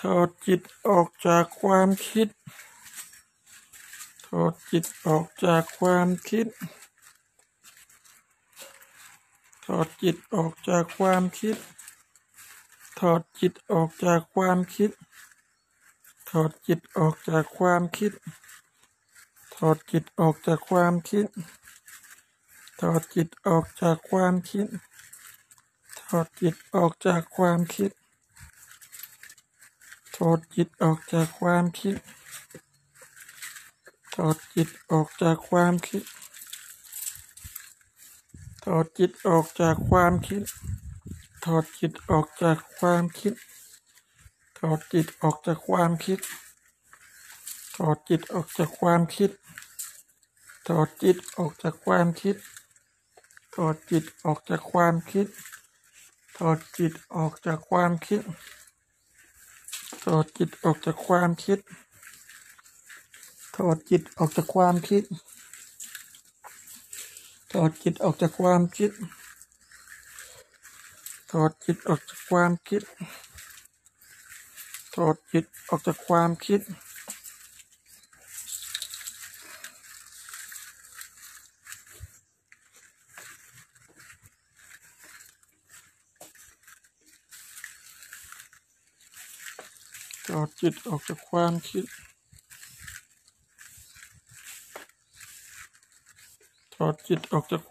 ถอดจิตออกจากความคิด ถอดจิตออกจากความคิด ถอดจิตออกจากความคิด ถอดจิตออกจากความคิด ถอดจิตออกจากความคิด ถอดจิตออกจากความคิด ถอดจิตออกจากความคิด ถอดจิตออกจากความคิด ถอดจิตออกจากความคิด ถอดจิตออกจากความคิด ถอดจิตออกจากความคิด ถอดจิตออกจากความคิด ถอดจิตออกจากความคิด ถอดจิตออกจากความคิด ถอดจิตออกจากความคิด ถอดจิตออกจากความคิด ถอดจิตออกจากความคิด อดจิตออกจากความคิด ถอดจิตออกจากความคิด ถอดจิตออกจากความคิด ถอดจิตออกจากความคิด ถอดจิตออกจากความคิด ถอดจิตออกจากความคิด ถอดจิตออกจาก